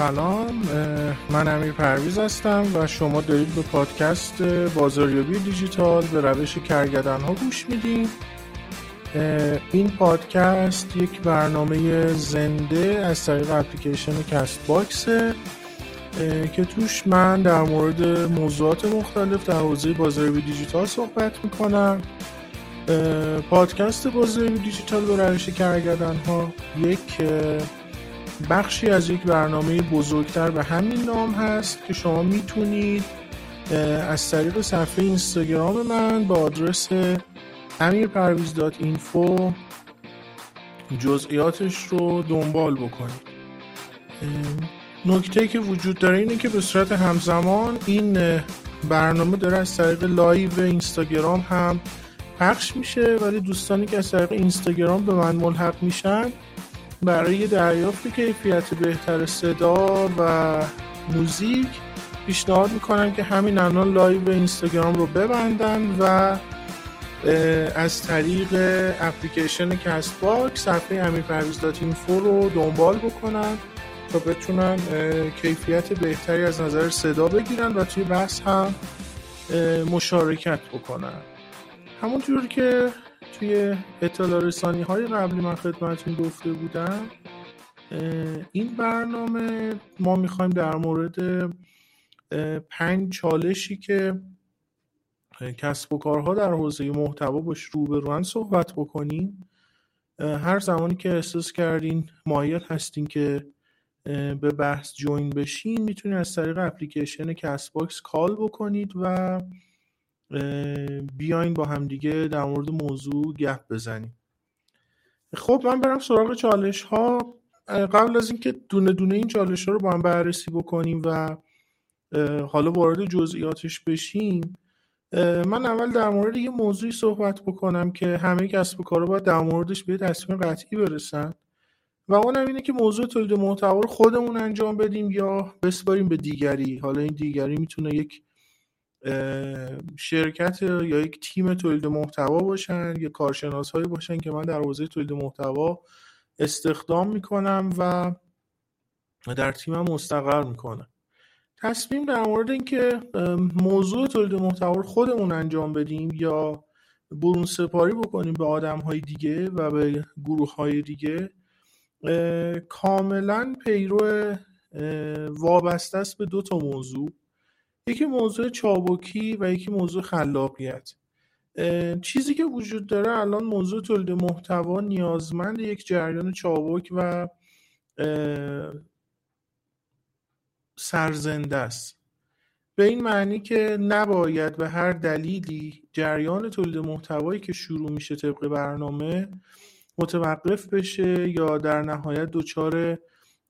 سلام من امیر پرویز هستم و شما دارید به پادکست بازاریابی دیجیتال به روش کرگدن ها گوش میدین. این پادکست یک برنامه زنده از طریق اپلیکیشن Castbox ه که توش من در مورد موضوعات مختلف در حوزه بازاریابی دیجیتال صحبت می‌کنم. پادکست بازاریابی دیجیتال به روش کرگدن ها یک بخشی از یک برنامه بزرگتر به همین نام هست که شما می‌تونید از طریق صفحه اینستاگرام من با آدرس امیرپرویز.info جزئیاتش رو دنبال بکنید. نکته که وجود داره اینه که به صورت همزمان این برنامه داره از طریق live اینستاگرام هم پخش میشه ولی دوستانی که از طریق اینستاگرام به من ملحق میشن برای دریافت کیفیت بهتر صدا و موزیک پیشنهاد می‌کنم که همین الان live اینستاگرام رو ببندن و از طریق اپلیکیشن Castbox صفحه امیرپرویز.info رو دنبال بکنن تا بتونن کیفیت بهتری از نظر صدا بگیرن و توی بحث هم مشارکت بکنن. همونطور که توی اطلاع رسانی های قبلی من خدمتتون گفته بودم این برنامه ما می‌خوایم در مورد پنج چالشی که کسب و کارها در حوزه محتوا باش روبروان صحبت بکنیم. هر زمانی که احساس کردین مایل هستین که به بحث join بشین می‌تونید از طریق اپلیکیشن Castbox call بکنید و بیاین با همدیگه در مورد موضوع گپ بزنیم. خب من برم سراغ چالش ها قبل از اینکه دونه دونه این چالش ها رو با هم بررسی بکنیم و حالا وارد جزئیاتش بشیم من اول در مورد یه موضوعی صحبت بکنم که همه کسب و کارا باید در موردش به تصمیم قطعی برسن و اونم اینه که موضوع تولید محتوا رو خودمون انجام بدیم یا بسپاریم به دیگری. حالا این دیگری می‌تونه یک شرکت یا یک تیم تولید محتوا باشن یا کارشناس هایی باشن که من در حوزه تولید محتوا استخدام می‌کنم و در تیمم مستقر می‌کنم. تصمیم در مورد اینکه موضوع تولید محتوا رو خودمون انجام بدیم یا برون سپاری بکنیم به آدم های دیگه و به گروه های دیگه کاملا پیرو وابسته است به دو تا موضوع. یکی موضوع چابکی و یکی موضوع خلاقیت. چیزی که وجود داره الان موضوع تولید محتوا نیازمند یک جریان چابک و سرزنده است. به این معنی که نباید به هر دلیلی جریان تولید محتوایی که شروع میشه طبق برنامه متوقف بشه یا در نهایت دچار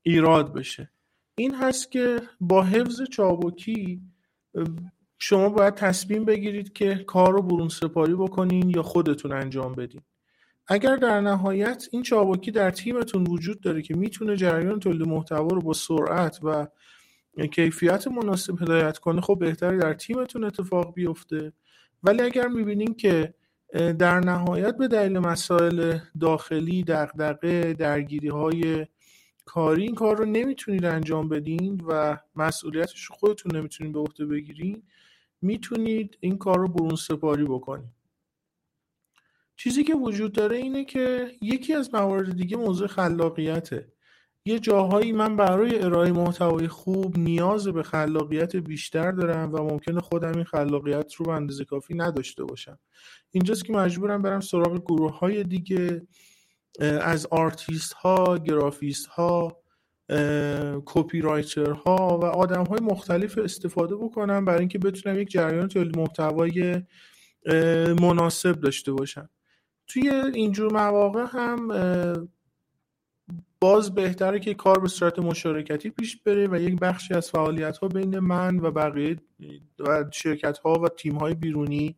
ایراد بشه. این هست که با حفظ چابکی شما باید تصمیم بگیرید که کار رو برون سپاری بکنین یا خودتون انجام بدین. اگر در نهایت این چابکی در تیمتون وجود داره که می‌تونه جریان تولید محتوا رو با سرعت و کیفیت مناسب هدایت کنه خب بهتری در تیمتون اتفاق بیفته. ولی اگر می‌بینین که در نهایت به دلیل مسائل داخلی دغدغه درگیری های کاری این کار رو نمی‌تونید انجام بدین و مسئولیتش رو خودتون نمی‌تونید به عهده بگیرین می‌تونید این کار رو برون سپاری بکنید چیزی که وجود داره اینه که یکی از موارد دیگه موضوع خلاقیته. یه جاهایی من برای ارائه محتوای خوب نیاز به خلاقیت بیشتر دارم و ممکنه خودم این خلاقیت رو به اندازه کافی نداشته باشم. اینجاست که مجبورم برم سراغ گروه های دیگه از آرتیست ها گرافیست ها copywriter ها و آدم های مختلف استفاده بکنم برای اینکه بتونم یک جریان تولید محتوای مناسب داشته باشم توی اینجور مواقع هم باز بهتره که کار به صورت مشارکتی پیش بره و یک بخشی از فعالیت ها بین من و بقیه و شرکت ها و تیم های بیرونی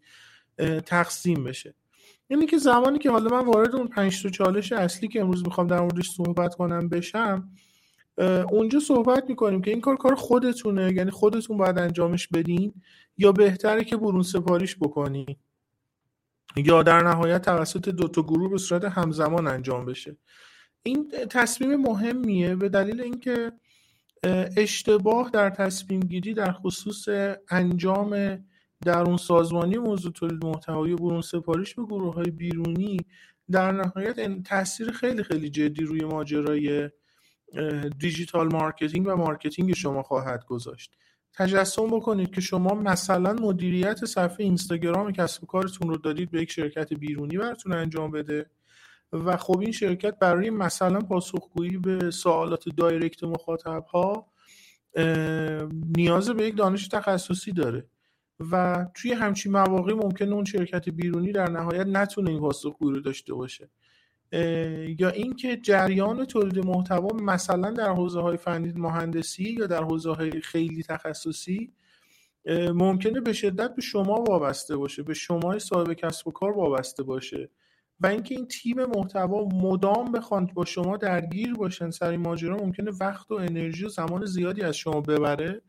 تقسیم بشه. یعنی که زمانی که حالا من وارد اون پنج تا چالش اصلی که امروز می‌خوام در موردش صحبت کنم بشم اونجا صحبت می‌کنیم که این کار کار خودتونه یعنی خودتون باید انجامش بدین یا بهتره که برون سپاریش بکنی. یا در نهایت توسط دو تا گروه به صورت همزمان انجام بشه. این تصمیم مهمیه به دلیل اینکه اشتباه در تصمیم گیری در خصوص انجام درون سازمانی موضوع تولید محتوای برون سپاریش به گروه های بیرونی در نهایت تاثیر خیلی خیلی جدی روی ماجرای digital marketing و marketing شما خواهد گذاشت. تجسم بکنید که شما مثلا مدیریت صفحه اینستاگرام کسب و کارتون رو دادید به یک شرکت بیرونی براتون انجام بده و خب این شرکت برای مثلا پاسخگویی به سوالات direct مخاطب ها نیاز به یک دانش تخصصی داره. و توی همچین مواقعی ممکنه اون شرکت بیرونی در نهایت نتونه این پاسخگویی رو داشته باشه. یا اینکه جریان تولید محتوا مثلا در حوزه های فنی مهندسی یا در حوزه های خیلی تخصصی ممکنه به شدت به شما وابسته باشه به شما صاحب کسب و کار وابسته باشه. و اینکه این تیم محتوا مدام بخوان با شما درگیر باشن سر این ماجرا ممکنه وقت و انرژی و زمان زیادی از شما ببره.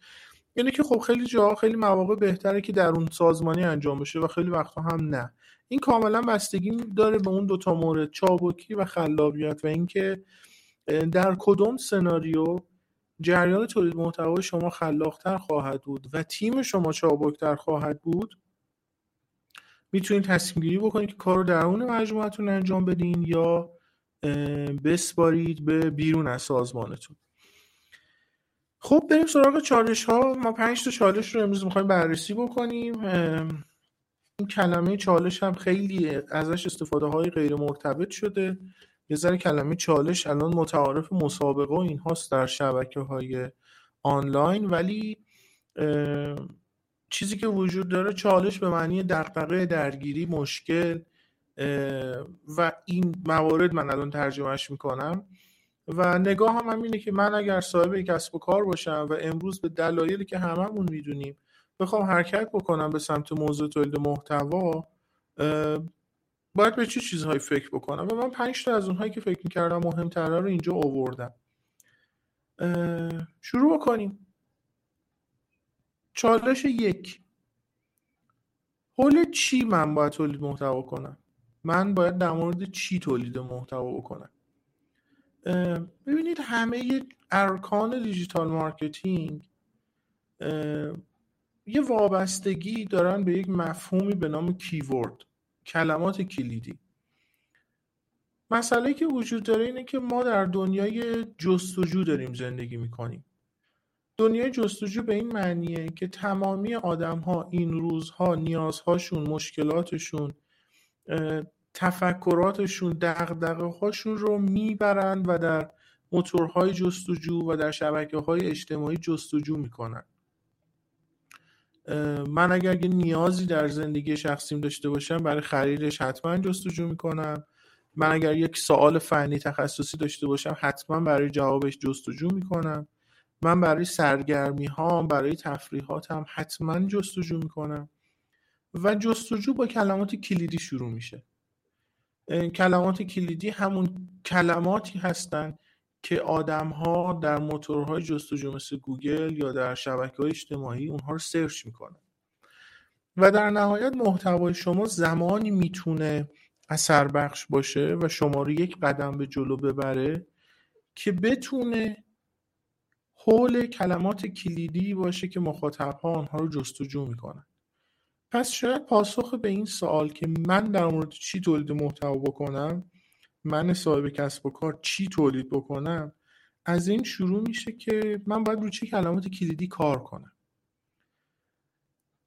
یعنی که خب خیلی جاها خیلی مواقع بهتره که در اون سازمانی انجام بشه و خیلی وقتا هم نه. این کاملا بستگی داره به اون دوتا مورد چابکی و خلاقیت و اینکه در کدوم سناریو جریان تولید محتوای شما خلاقتر خواهد بود و تیم شما چابکتر خواهد بود می‌تونید تصمیم گیری بکنید که کار رو درون مجموعتون انجام بدین یا بسپارید به بیرون از سازمانتون. خب بریم سراغ چالش ها ما پنج تا چالش رو امروز می‌خوایم بررسی بکنیم. این کلمه چالش هم خیلی ازش استفاده های غیر مرتبط شده. یه ذره کلمه چالش الان متعارف مسابقه و این هاست در شبکه های آنلاین. ولی چیزی که وجود داره چالش به معنی دقدقه درگیری مشکل و این موارد من الان ترجمهش می‌کنم. و نگاه هم اینه که من اگر صاحب کسب و کار باشم و امروز به دلایلی که هممون می‌دونیم بخوام حرکت بکنم به سمت موضوع تولید محتوا باید به چه چی چیزهایی فکر بکنم؟ و من پنج تا از اونهایی که فکر می‌کردم مهمتره رو اینجا آوردم. شروع بکنیم. چالش یک. حول چی من باید تولید محتوا کنم؟ من باید در مورد چی تولید محتوا بکنم؟ ببینید همه ارکان digital marketing یه وابستگی دارن به یک مفهومی به نام keyword کلمات کلیدی. مسئله که وجود داره اینه که ما در دنیای جستجو داریم زندگی می‌کنیم. دنیای جستجو به این معنیه که تمامی آدم ها این روزها نیازهاشون مشکلاتشون تفکراتشون دقدقه هاشون رو می‌برند و در موتورهای جستجو و در شبکه های اجتماعی جستجو می‌کنن. من اگر یه نیازی در زندگی شخصیم داشته باشم برای خریدش حتما جستجو می‌کنم. من اگر یک سوال فنی تخصصی داشته باشم حتما برای جوابش جستجو می‌کنم. من برای سرگرمی ها برای تفریحاتم حتما جستجو می‌کنم. و جستجو با کلمات کلیدی شروع میشه. کلمات کلیدی همون کلماتی هستند که آدم ها در موتورهای جستجو مثل گوگل یا در شبکه های اجتماعی اونها رو search می‌کنن. و در نهایت محتوای شما زمانی می‌تونه اثر بخش باشه و شما رو یک قدم به جلو ببره که بتونه حول کلمات کلیدی باشه که مخاطب ها آنها رو جستجو می‌کنن. پس شاید پاسخ به این سوال که من در مورد چی تولید محتوا بکنم من صاحب کسب و کار چی تولید بکنم از این شروع میشه که من باید رو چه کلمات کلیدی کار کنم.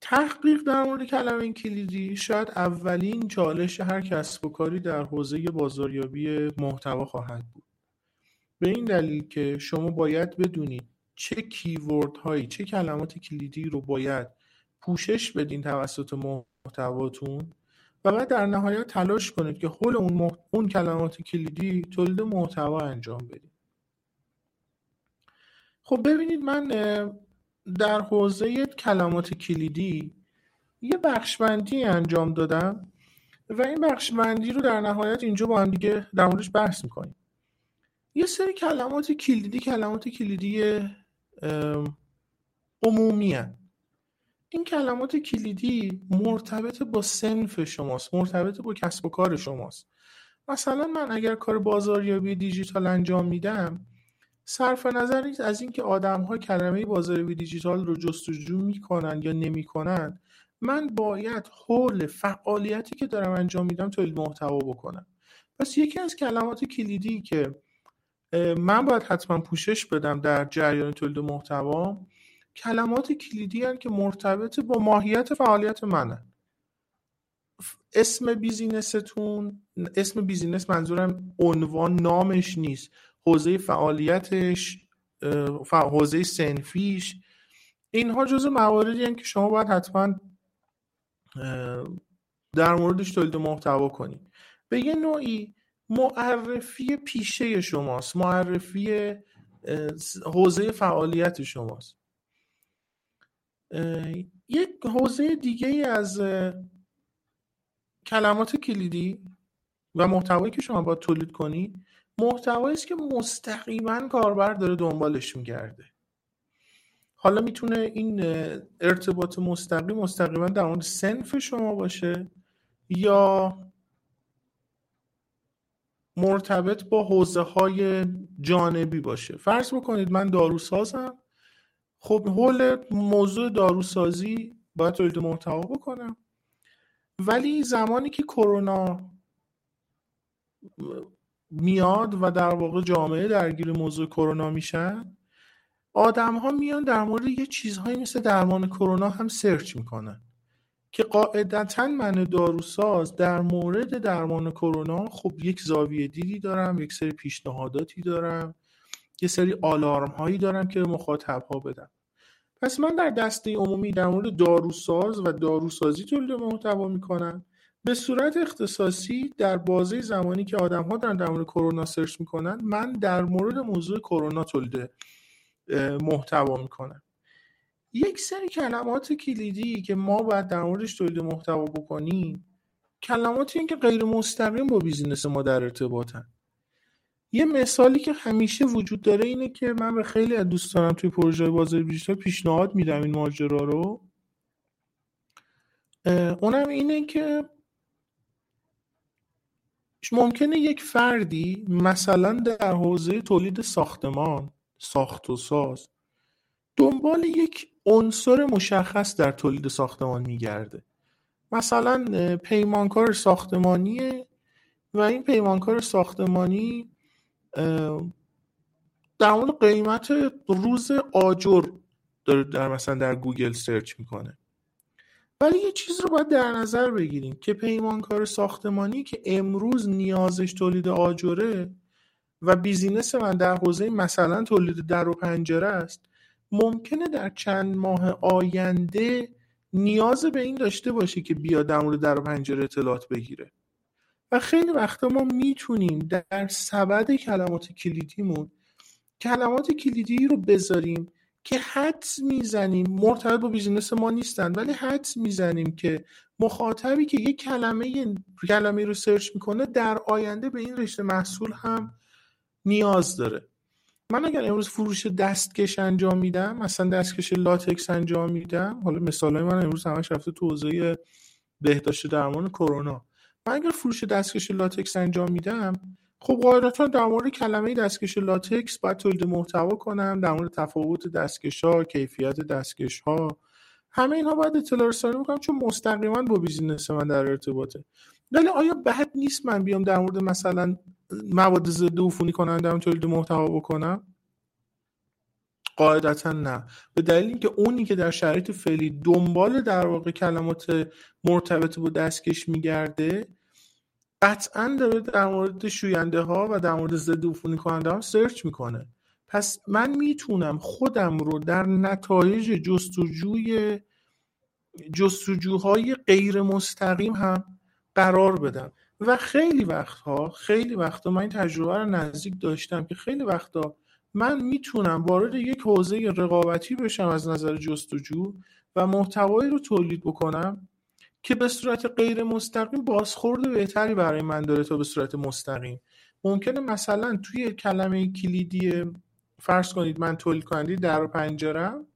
تحقیق در مورد کلمه کلیدی شاید اولین چالش هر کسب و کاری در حوزه بازاریابی محتوا خواهد بود. به این دلیل که شما باید بدونید چه کیورد هایی چه کلمات کلیدی رو باید پوشش بدین توسط محتواتون و بعد در نهایت تلاش کنید که حول اون, اون کلمات کلیدی تولید محتوا انجام بدید خب ببینید من در حوزه کلمات کلیدی یه بخشبندی انجام دادم و این بخشبندی رو در نهایت اینجا با هم دیگه در موردش بحث می‌کنیم یه سری کلمات کلیدی کلمات کلیدی عمومی هن. این کلمات کلیدی مرتبط با سنف شماست مرتبط با کسب و کار شماست. مثلا من اگر کار بازاریابی دیجیتال انجام میدم صرف نظر از اینکه ها کلمه بازاریابی دیجیتال رو جستجو می‌کنن یا نمی‌کنن من باید حول فعالیتی که دارم انجام میدم تولید محتوا بکنم. پس یکی از کلمات کلیدی که من باید حتما پوشش بدم در جریان تولید محتوا کلمات کلیدی هن که مرتبط با ماهیت فعالیت منه اسم business تون اسم business منظورم عنوان نامش نیست. حوزه فعالیتش حوزه صنفیش. اینها جزو مواردی هن که شما باید حتما در موردش تولید محتوا کنید. به یه نوعی معرفی پیشه شماست. معرفی حوزه فعالیت شماست. یک حوزه دیگه از کلمات کلیدی و محتوایی که شما باید تولید کنید محتوایی است که مستقیما کاربر داره دنبالش میگرده. حالا می‌تونه این ارتباط مستقیم مستقیما در مورد سنف شما باشه یا مرتبط با حوزه های جانبی باشه. فرض بکنید من داروسازم. خب حول موضوع داروسازی باید تولید محتوا بکنم. ولی زمانی که کرونا میاد و در واقع جامعه درگیر موضوع کرونا میشن آدم ها میان در مورد یه چیزهایی مثل درمان کرونا هم سرچ می‌کنن که قاعدتا من داروساز در مورد درمان کرونا خب یک زاویه دیدی دارم یک سری پیشنهاداتی دارم. یه سری آلارم هایی دارم که مخاطب ها بدم. پس من در دسته عمومی در مورد داروساز و داروسازی تولید محتوا می‌کنم. به صورت اختصاصی در بازه زمانی که آدم ها در مورد کرونا سرچ می‌کنن من در مورد موضوع کرونا تولید محتوا می‌کنم. یک سری کلمات کلیدی که ما باید در موردش تولید محتوا بکنیم کلماتی که غیر مستقیم با بیزینس ما در ارتباطن. یه مثالی که همیشه وجود داره اینه که من به خیلی از دوستانم توی پروژه بازار دیجیتال پیشنهاد میدم این ماجرا رو. اونم اینه که ممکنه یک فردی مثلا در حوزه تولید ساختمان ساخت و ساز دنبال یک عنصر مشخص در تولید ساختمان میگرده. مثلا پیمانکار ساختمانیه و این پیمانکار ساختمانی در مورد قیمت روز آجر داره در مثلا در گوگل سرچ می‌کنه. ولی یه چیز رو باید در نظر بگیریم که پیمانکار ساختمانی که امروز نیازش تولید آجره و business من در حوزه مثلا تولید در و پنجره است ممکنه در چند ماه آینده نیاز به این داشته باشه که بیاد در مورد در و پنجره اطلاعات بگیره. و خیلی وقتا ما می‌تونیم در سبد کلمات کلیدیمون کلمات کلیدی رو بذاریم که حدس می‌زنیم. مرتبط با business ما نیستن ولی حدس می‌زنیم که مخاطبی که یک کلمه کلمه رو search می‌کنه در آینده به این رشته محصول هم نیاز داره. من اگر امروز فروش دستکش انجام میدم مثلا دستکش لاتکس انجام میدم حالا مثال من امروز همش رفته تو حوزه بهداشت درمان کرونا. من اگر فروش دستکش لاتکس انجام میدم خب قاعدتا در مورد کلمه دستکش لاتکس باید تولید محتوا کنم در مورد تفاوت دستکش ها کیفیت دستکش ها همه اینها باید اطلاع رسانی بکنم چون مستقیما با business من در ارتباطه. ولی آیا بد نیست من بیام در مورد مثلا مواد ضد عفونی کننده هم تولید محتوا بکنم؟ قاعدتا نه. به دلیل اینکه اونی که در شرایط فعلی دنبال در واقع کلمات مرتبط با دستکش میگرده قطعا داره در مورد شوینده ها و در مورد ضد عفونی کننده ها search می‌کنه. پس من می‌تونم خودم رو در نتایج جستجوی جستجوهای غیر مستقیم هم قرار بدم. و خیلی وقتها خیلی وقتها من این تجربه رو نزدیک داشتم که خیلی وقتها من می‌تونم وارد یک حوزه رقابتی بشم از نظر جستجو و محتوایی رو تولید بکنم که به صورت غیر مستقیم بازخورد بهتری برای من داره تا به صورت مستقیم. ممکنه مثلا توی کلمه کلیدی فرض کنید من تولید کننده در و پنجرم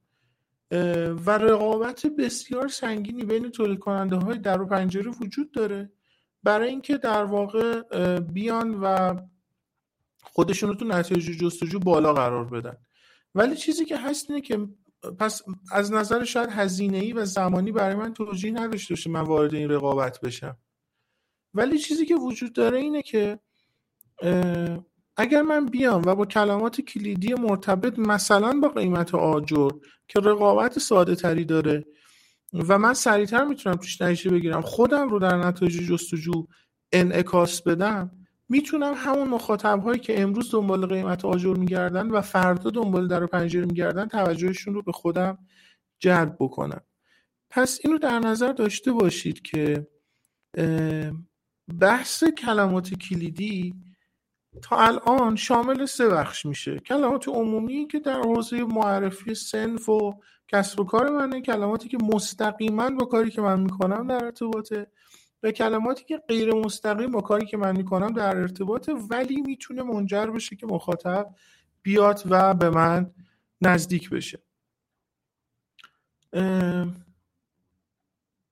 و رقابت بسیار سنگینی بین تولید کننده های در و پنجره وجود داره. برای اینکه در واقع بیان و خودشون رو تو نتایج جستجو بالا قرار بدن. ولی چیزی که هست اینه که پس از نظر شاید هزینه ای و زمانی برای من توجیه نداشته باشه من وارد این رقابت بشم. ولی چیزی که وجود داره اینه که اگر من بیام و با کلمات کلیدی مرتبط مثلا با قیمت آجر که رقابت ساده تری داره و من سریعتر می‌تونم توش نتیجه بگیرم خودم رو در نتایج جستجو انعکاس بدم می‌تونم همون مخاطب هایی که امروز دنبال قیمت آجر میگردن و فردا دنبال در و پنجره میگردن توجهشون رو به خودم جلب بکنم پس اینو در نظر داشته باشید که بحث کلمات کلیدی تا الان شامل سه بخش میشه. کلمات عمومی که در حوزه معرفی سنف و کسب و کار منه کلماتی که مستقیما با کاری که من می‌کنم در ارتباطه. و کلماتی که غیر مستقیم با کاری که من می‌کنم در ارتباطه ولی می‌تونه منجر بشه که مخاطب بیاد و به من نزدیک بشه.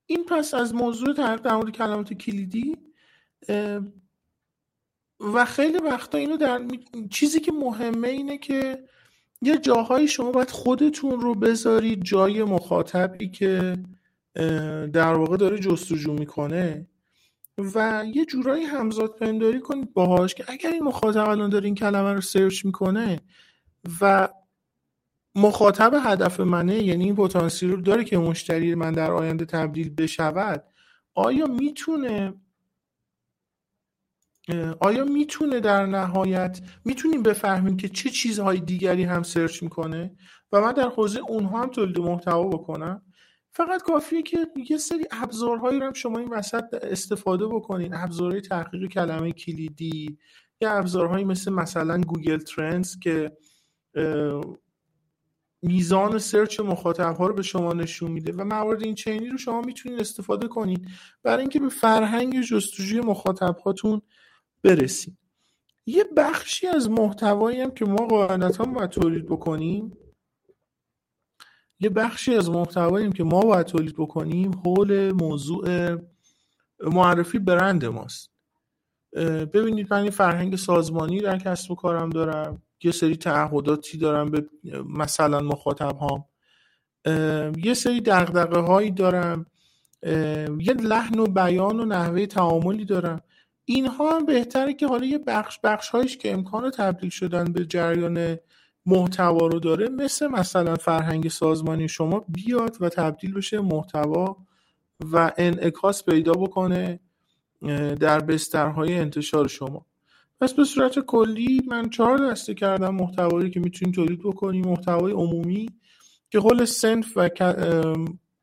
این پس از موضوع در مورد کلمات کلیدی و خیلی وقتا اینو در چیزی که مهمه اینه که یه جاهایی شما باید خودتون رو بذارید جای مخاطبی که در واقع داره جستجو می‌کنه و یه جورایی همزاد پنداری کنید باهاش که اگر این مخاطب الان داره این کلمه رو سرچ می‌کنه و مخاطب هدف منه یعنی این پتانسیل رو داره که مشتری من در آینده تبدیل بشود آیا می‌تونه آیا می‌تونه در نهایت می‌تونیم بفهمیم که چه چیزهای دیگری هم سرچ می‌کنه؟ و من در حوزه اونها هم تولید محتوا بکنم. فقط کافیه که یه سری ابزارهایی رو هم شما این وسط استفاده بکنین. ابزارهای تحقیق کلمه کلیدی یا ابزارهایی مثل مثلا Google Trends که میزان search مخاطب ها رو به شما نشون میده و موارد این چنینی رو شما می‌تونید استفاده کنید برای اینکه به فرهنگ جستجوی مخاطب هاتون برسیم یه بخشی از محتوایی هم که ما قاعدتا باید تولید بکنیم یه بخشی از محتوایی که ما باید تولید بکنیم حول موضوع معرفی برند ماست. ببینید من یه فرهنگ سازمانی در کسب و کارم دارم یه سری تعهداتی دارم به مثلا مخاطب ها یه سری دقدقه هایی دارم یه لحن و بیان و نحوه تعاملی دارم. اینها هم بهتره که حالا یه بخش بخش هایش که امکان تبدیل شدن به جریان محتوا رو داره مثل مثلا فرهنگ سازمانی شما بیاد و تبدیل بشه محتوا و انعکاس پیدا بکنه در بسترهای انتشار شما. پس به صورت کلی من چهار دسته کردم محتوایی که می‌تونیم تولید بکنیم. محتوای عمومی که حول سنف و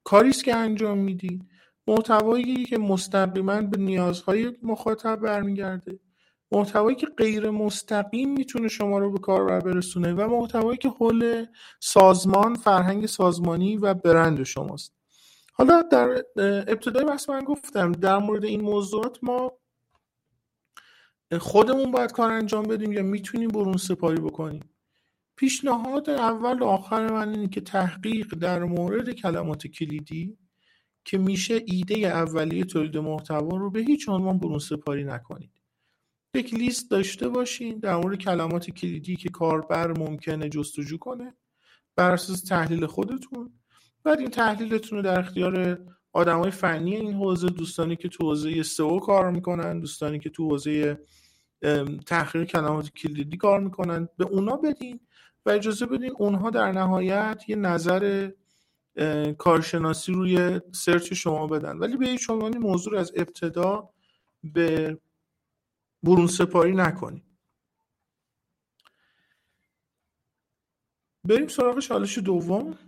کاریست که انجام می‌دید محتوایی که مستقیما به نیازهای مخاطب برمیگرده. محتوایی که غیر مستقیم می‌تونه شما رو به کار برسونه و محتوایی که حول سازمان فرهنگ سازمانی و برند شماست. حالا در ابتدای بحث من گفتم در مورد این موضوعات ما خودمون باید کار انجام بدیم یا می‌تونیم برون سپاری بکنیم؟ پیشنهاد اول و آخر من اینه که تحقیق در مورد کلمات کلیدی که میشه ایده اولیه تولید محتوا رو به هیچ عنوان برون سپاری نکنید. یک لیست داشته باشین در مورد کلمات کلیدی که کاربر ممکنه جستجو کنه بر اساس تحلیل خودتون. بعد این تحلیلتون رو در اختیار آدمای فنی این حوزه دوستانی که تو حوزه سئو کار می‌کنن دوستانی که تو حوزه تحقیق کلمات کلیدی کار می‌کنن به اونا بدین و اجازه بدین اونها در نهایت یه نظر کارشناسی روی سرچ شما بدن. ولی به هیچ عنوان موضوع از ابتدا به برون سپاری نکنیم بریم سراغ چالش دوم.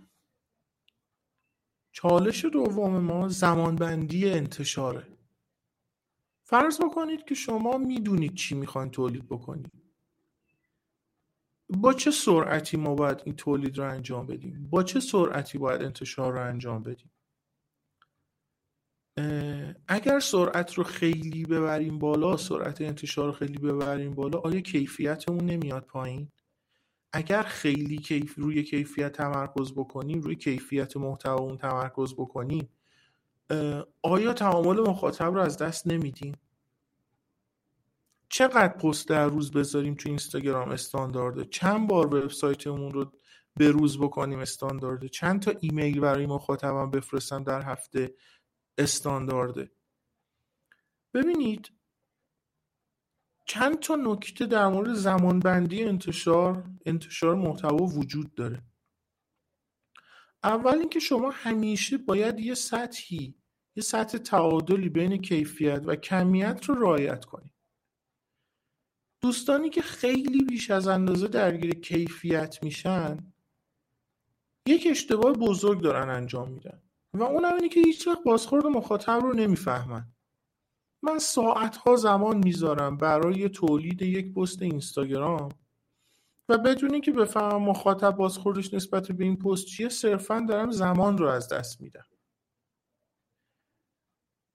چالش دوم ما زمانبندی انتشاره. فرض بکنید که شما می‌دونید چی می‌خواین تولید بکنید. با چه سرعتی ما باید این تولید رو انجام بدیم؟ با چه سرعتی باید انتشار رو انجام بدیم؟ اگر سرعت رو خیلی ببریم بالا سرعت انتشار رو خیلی ببریم بالا آیا کیفیتمون نمیاد پایین؟ اگر خیلی کیف روی کیفیت تمرکز بکنیم روی کیفیت محتوا تمرکز بکنیم آیا تعامل مخاطب رو از دست نمیدیم؟ چقدر پست در روز بذاریم تو اینستاگرام استاندارده چند بار وبسایتمون رو به روز بکنیم استاندارده چند تا ایمیل برای مخاطبم بفرستم در هفته؟ استاندارده. ببینید چند تا نکته در مورد زمانبندی انتشار انتشار محتوا وجود داره. اول اینکه شما همیشه باید یه سطحی یه سطح تعادلی بین کیفیت و کمیت رو رعایت کنید. دوستانی که خیلی بیش از اندازه درگیر کیفیت میشن یک اشتباه بزرگ دارن انجام میدن. و اونم اینه که هیچ وقت بازخورد مخاطب رو نمی‌فهمن. من ساعتها زمان می‌ذارم برای تولید یک پست اینستاگرام و بدون اینکه بفهمم مخاطب بازخوردش نسبت به این پست چیه صرفا دارم زمان رو از دست میدم.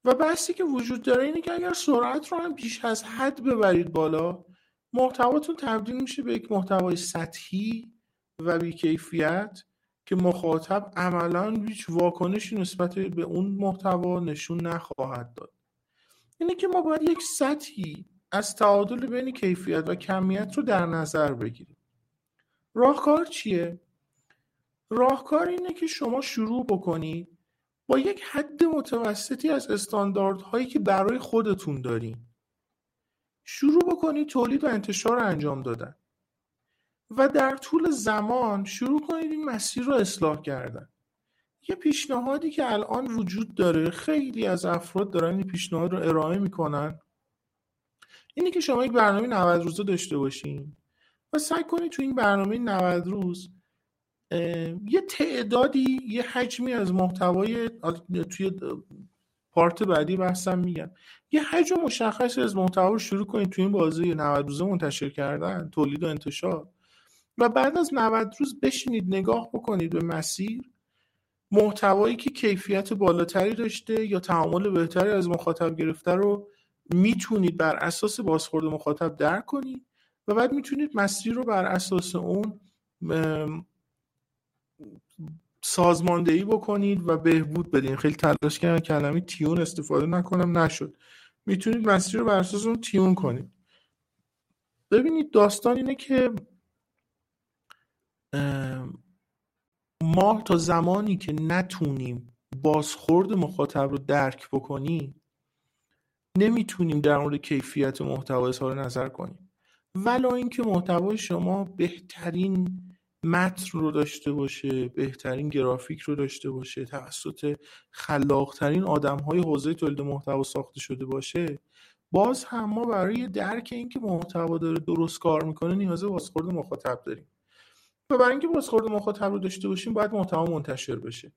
و بحثی که وجود داره اینه که اگر سرعت رو هم بیش از حد ببرید بالا محتواتون تبدیل میشه به یک محتوای سطحی و بیکیفیت که مخاطب عملا هیچ واکنشی نسبت به اون محتوا نشون نخواهد داد. اینه که ما باید یک سطحی از تعادل بین کیفیت و کمیت رو در نظر بگیریم. راهکار چیه؟ راهکار اینه که شما شروع بکنید با یک حد متوسطی از استانداردهایی که برای خودتون دارین. شروع بکنید تولید و انتشار انجام دادن. و در طول زمان شروع کنید این مسیر رو اصلاح کردن. یه پیشنهادی که الان وجود داره خیلی از افراد دارن این پیشنهاد رو ارائه می‌کنن اینه که شما یک برنامه 90 روزه داشته باشین و سعی کنید تو این برنامه 90 روز یه تعدادی یه حجمی از محتوای توی پارت بعدی بحثم میگم یه حجم مشخصی از محتوا رو شروع کنید توی این بازی 90 روزه منتشر کردن تولید و انتشار. و بعد از 90 روز بشینید نگاه بکنید به مسیر محتوایی که کیفیت بالاتری داشته یا تعامل بهتری از مخاطب گرفته رو می‌تونید بر اساس بازخورد مخاطب درک کنید و بعد می‌تونید مسیر رو بر اساس اون سازماندهی بکنید و بهبود بدین. خیلی تلاش کردم کلمه تیون استفاده نکنم نشد. می‌تونید مسیر رو بر اساس اون تیون کنید. ببینید داستان اینه که ما تا زمانی که نتونیم بازخورد مخاطب رو درک بکنیم نمی‌تونیم در مورد کیفیت محتوا اظهار نظر کنیم. ولا اینکه محتوای شما بهترین متن رو داشته باشه بهترین گرافیک رو داشته باشه توسط خلاقترین آدم های حوزه تولید محتوا ساخته شده باشه باز هم ما برای درک اینکه محتوا داره درست کار می‌کنه نیاز بازخورد مخاطب داریم. و برای اینکه بازخورد مخاطب رو داشته باشیم باید محتوا منتشر بشه.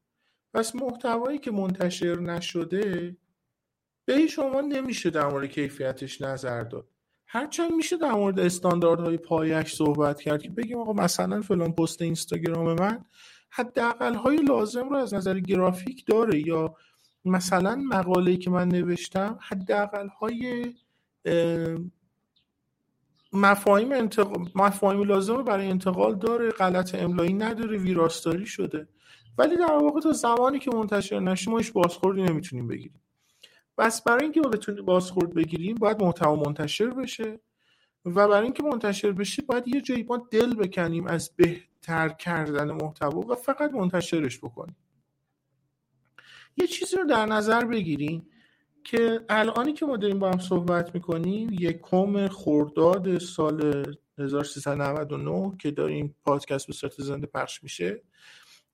پس محتوایی که منتشر نشده به شما نمیشه در مورد کیفیتش نظر داد. هرچند میشه در مورد استانداردهای پایش صحبت کرد که بگیم آقا مثلا فلان پست اینستاگرام من حداقل های لازم رو از نظر گرافیک داره یا مثلا مقاله‌ای که من نوشتم حداقل های مفاهیم انتقال مفاهیم لازم برای انتقال داره غلط املایی نداره ویراستاری شده. ولی در واقع تا زمانی که منتشر نشه ما هیچ بازخوردی نمی‌تونیم بگیریم. بس برای اینکه ما بتونیم بازخورد بگیریم باید محتوا منتشر بشه و برای اینکه منتشر بشه باید یه جایی ما دل بکنیم از بهتر کردن محتوا و فقط منتشرش بکنیم. یه چیزی رو در نظر بگیریم که الانی که ما داریم با هم صحبت می‌کنیم یکم خرداد سال 1399 که داره این پادکست به صورت زنده پخش میشه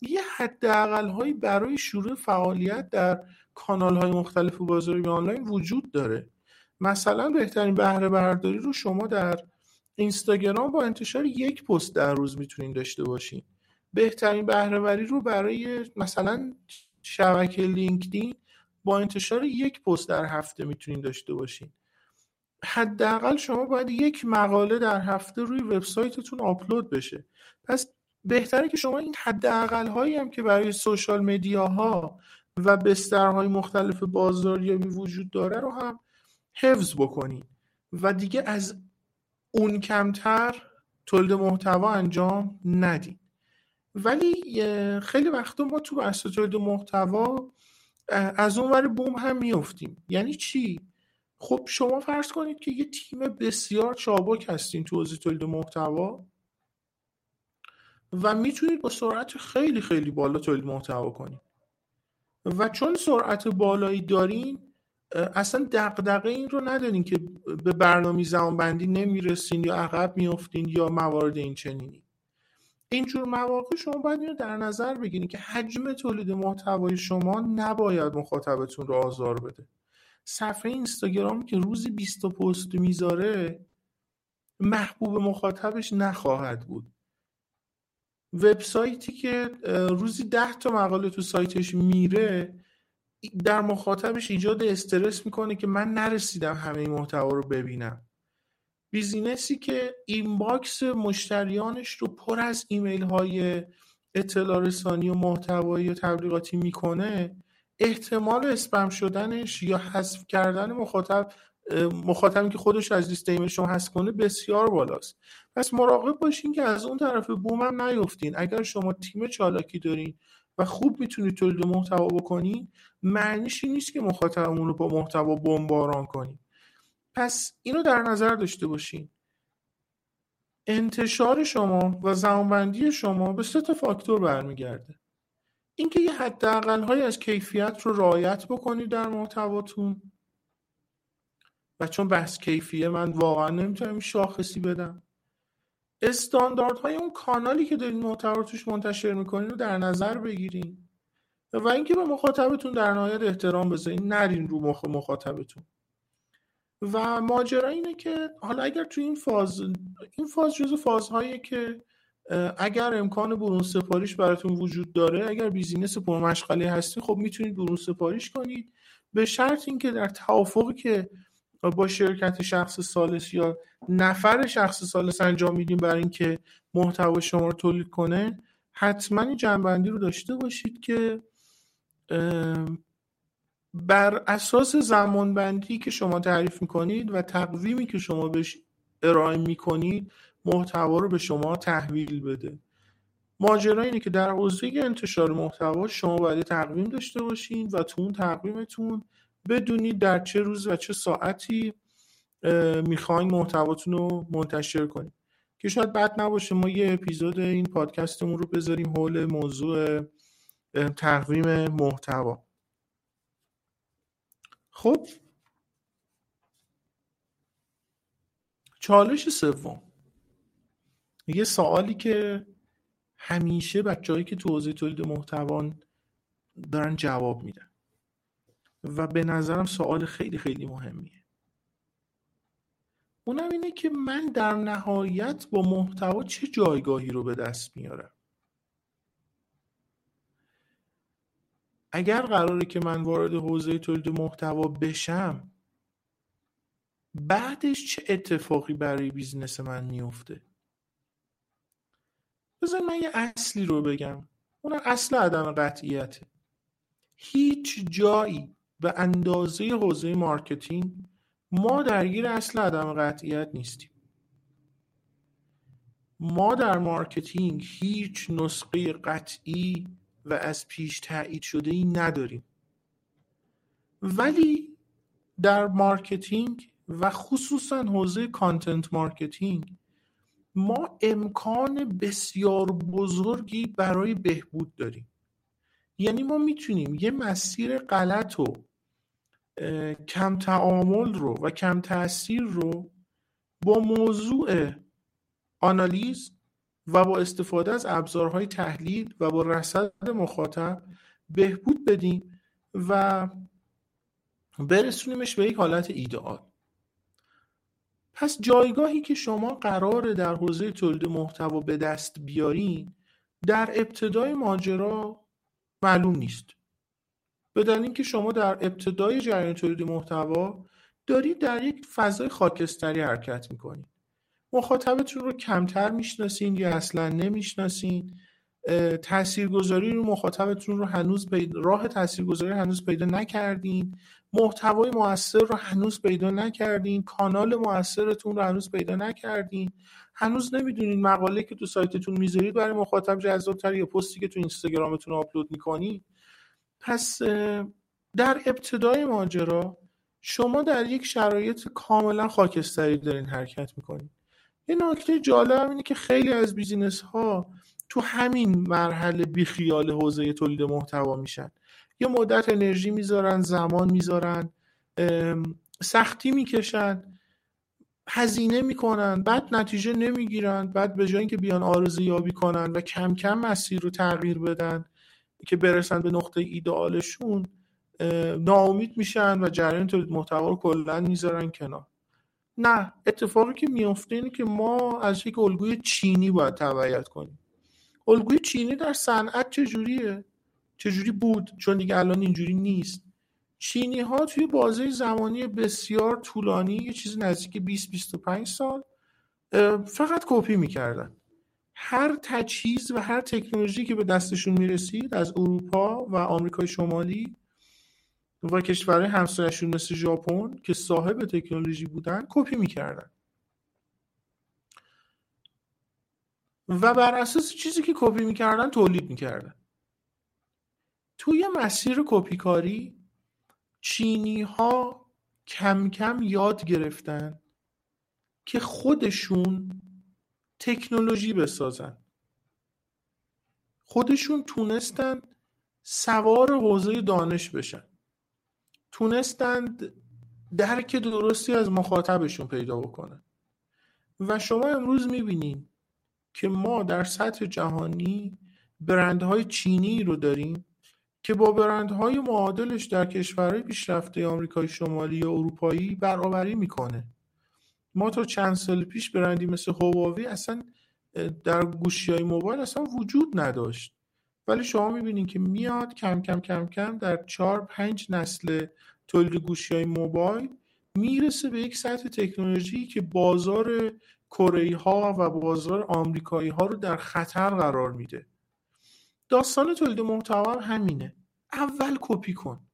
یه حداقل هایی برای شروع فعالیت در کانال های مختلف بازاریابی آنلاین وجود داره. مثلا بهترین بهره برداری رو شما در اینستاگرام با انتشار یک پست در روز می‌تونین داشته باشین. بهترین بهرهوری رو برای مثلا شبکه لینکدین با انتشار یک پست در هفته می‌تونین داشته باشین. حداقل شما باید یک مقاله در هفته روی وبسایتتون آپلود بشه. پس بهتره که شما این حداقل هایی هم که برای سوشال مدیاها و بسترهای مختلف بازاریابی وجود داره رو هم حفظ بکنید و دیگه از اون کمتر تولید محتوا انجام ندید ولی خیلی وقتا ما تو بحث تولید محتوا از اون ور بوم هم میفتیم یعنی چی؟ خب شما فرض کنید که یه تیم بسیار چابک هستین تو حوزه تولید محتوا و می‌تونید با سرعت خیلی خیلی بالا تولید محتوا کنید. و چون سرعت بالایی دارین اصلا دقدقه این رو ندارین که به برنامه زمان بندی نمی‌رسین یا عقب میافتین یا موارد این چنینی. اینجور مواقع شما باید اینو در نظر بگیرید که حجم تولید محتوای شما نباید مخاطبتون رو آزار بده. صفحه اینستاگرام که روزی 20 پست می‌ذاره محبوب مخاطبش نخواهد بود. وبسایتی که روزی 10 تا مقاله تو سایتش میره در مخاطبش ایجاد استرس می‌کنه که من نرسیدم همه محتوا رو ببینم. business ی که inbox مشتریانش رو پر از ایمیل های اطلاع رسانی و محتوایی و تبلیغاتی می‌کنه احتمال اسپم شدنش یا حذف کردن مخاطب مخاطبی که خودش از لیست ایمیل شما حذف کنه بسیار بالاست. پس مراقب باشین که از اون طرف بوم هم نیفتین. اگر شما تیم چالاکی دارین و خوب می‌تونید تولید محتوا بکنین معنیش نیست که مخاطبمون رو با محتوا بمباران کنین. پس اینو در نظر داشته باشین. انتشار شما و زمانبندی شما به سه تا فاکتور برمیگرده. اینکه یه حداقل از کیفیت رو رعایت بکنید در محتواتون. و چون بحث کیفیه من واقعا نمی‌تونم شاخصی بدم. استانداردهای اون کانالی که دارین محتوا توش منتشر می‌کنین رو در نظر بگیرین. و اینکه به مخاطبتون در نهایت احترام بذارین نرین رو مخ مخاطبتون. و ماجرا اینه که حالا اگر تو این فاز این فاز جزو فازهایی که اگر امکان برون سپاریش براتون وجود داره اگر بیزینس پرمشغله هستی خب می‌تونید برون سپاریش کنید. به شرط اینکه در توافقی که با شرکت شخص سالس یا نفر شخص سالس انجام میدیم برای اینکه محتوا شما رو تولید کنه حتما این جنبندی رو داشته باشید که بر اساس زمانبندی که شما تعریف می‌کنید و تقویمی که شما بهش ارائه می‌کنید محتوا رو به شما تحویل بده. ماجرا اینه که در حوزه انتشار محتوا شما باید تقویم داشته باشین و تو اون تقویمتون بدونید در چه روز و چه ساعتی می‌خواین محتواتون رو منتشر کنید. که شاید بد نباشه ما یه اپیزود این پادکستمون رو بذاریم حول موضوع تقویم محتوا. خب. چالش سوم. یه سوالی که همیشه بچههایی که تو حوزه تولید محتوان دارن جواب میدن. و به نظرم سوال خیلی خیلی مهمیه. اونم اینه که من در نهایت با محتوا چه جایگاهی رو به دست میارم؟ اگر قراره که من وارد حوزه تولید محتوا بشم بعدش چه اتفاقی برای بیزنس من میفته بذار من یه اصلی رو بگم. اون اصل عدم قطعیته. هیچ جایی به اندازه حوزه marketing ما درگیر اصل عدم قطعیت نیستیم. ما در marketing هیچ نسخه قطعی و از پیش تایید شده ای نداریم. ولی در marketing و خصوصا حوزه content marketing ما امکان بسیار بزرگی برای بهبود داریم. یعنی ما می‌تونیم یه مسیر غلط و کم تعامل رو و کم تاثیر رو با موضوع آنالیز و با استفاده از ابزارهای تحلیل و با رصد مخاطب بهبود بدیم و برسونیمش به یک حالت ایدئال. پس جایگاهی که شما قراره در حوزه تولید محتوا به دست بیارین در ابتدای ماجرا معلوم نیست. دلیل اینکه شما در ابتدای جریان تولید محتوا دارید در یک فضای خاکستری حرکت می‌کنید. مخاطبتون رو کمتر می‌شناسین یا اصلا نمی‌شناسین؟ تاثیرگذاری رو مخاطبتون رو هنوز پیدا راه تاثیرگذاری هنوز پیدا نکردین. محتوای موثر رو هنوز پیدا نکردین. کانال موثرتون رو هنوز پیدا نکردین. هنوز نمی‌دونین مقاله که تو سایتتون می‌ذارید برای مخاطب جذابتر یا پستی که تو اینستاگرامتون آپلود می‌کنید پس در ابتدای ماجرا شما در یک شرایط کاملا خاکستری دارین حرکت می‌کنید یه نکته جالب اینه که خیلی از business ها تو همین مرحله بیخیال حوزه تولید محتوا میشن. یه مدت انرژی می‌ذارن زمان می‌ذارن سختی می‌کشن هزینه می‌کنن بعد نتیجه نمی‌گیرن بعد به جای اینکه بیان آرزو یابی کنن و کم کم مسیر رو تغییر بدن که برسن به نقطه ایدئالشون ناامید میشن و جریان تولید محتوا رو کلا می‌ذارن کنار. نه اتفاقی که میفته اینه که ما از یک الگوی چینی باید تبعیت کنیم. الگوی چینی در صنعت چجوریه؟ چجوری بود؟ چون دیگه الان اینجوری نیست. چینی ها توی بازه زمانی بسیار طولانی یه چیز نزدیک 20 25 سال فقط کپی می‌کردن. هر تجهیز و هر تکنولوژی که به دستشون می‌رسید از اروپا و آمریکای شمالی و کشورهای همسایه‌شون مثل ژاپن که صاحب تکنولوژی بودن کپی می‌کردن. و بر اساس چیزی که کپی می‌کردن تولید می‌کردن. توی مسیر کپی کاری چینی ها کم کم یاد گرفتن که خودشون تکنولوژی بسازن. خودشون تونستن سوار حوزه دانش بشن. تونستند درک درستی از مخاطبشون پیدا بکنن. و شما امروز می‌بینید که ما در سطح جهانی برندهای چینی رو داریم که با برندهای معادلش در کشورهای پیشرفته آمریکای شمالی یا اروپایی برابری می‌کنه. ما تا چند سال پیش برندی مثل هواوی اصلا در گوشی های موبایل اصلا وجود نداشت. ولی شما می‌بینید که میاد کم کم کم کم در چهار پنج نسل تولید گوشی های موبایل می‌رسه به یک سطح تکنولوژی که بازار کره ها و بازار آمریکایی ها رو در خطر قرار میده. داستان تولید محتوا همینه. اول کپی کن.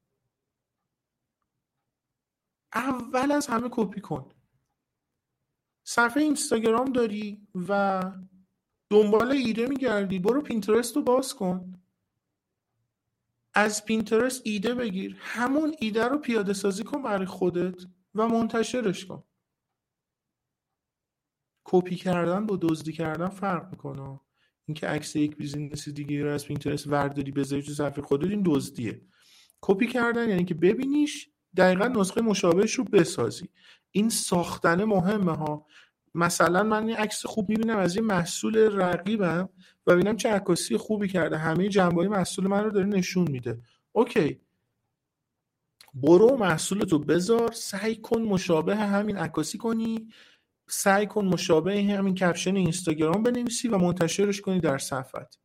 اول از همه کپی کن. صفحه اینستاگرام داری و دنبال ایده میگردی. برو پینترست رو باز کن. از پینترست ایده بگیر. همون ایده رو پیاده سازی کن برای خودت و منتشرش کن. کپی کردن با دزدی کردن فرق می‌کنه. اینکه عکس یک business دیگه رو از پینترست ورداری بذاری تو صفحه خودت این دزدیه. کپی کردن یعنی که ببینیش دقیقا نسخه مشابهش رو بسازی. این ساختن مهمه ها. مثلا من یه عکس خوب می‌بینم از یه محصول رقیبم و ببینم چه عکاسی خوبی کرده. همه جنبه محصول من رو داره نشون میده. OK. برو محصولتو بذار سعی کن مشابه همین عکاسی کنی. سعی کن مشابه همین caption اینستاگرام بنویسی و منتشرش کنی در صفحت.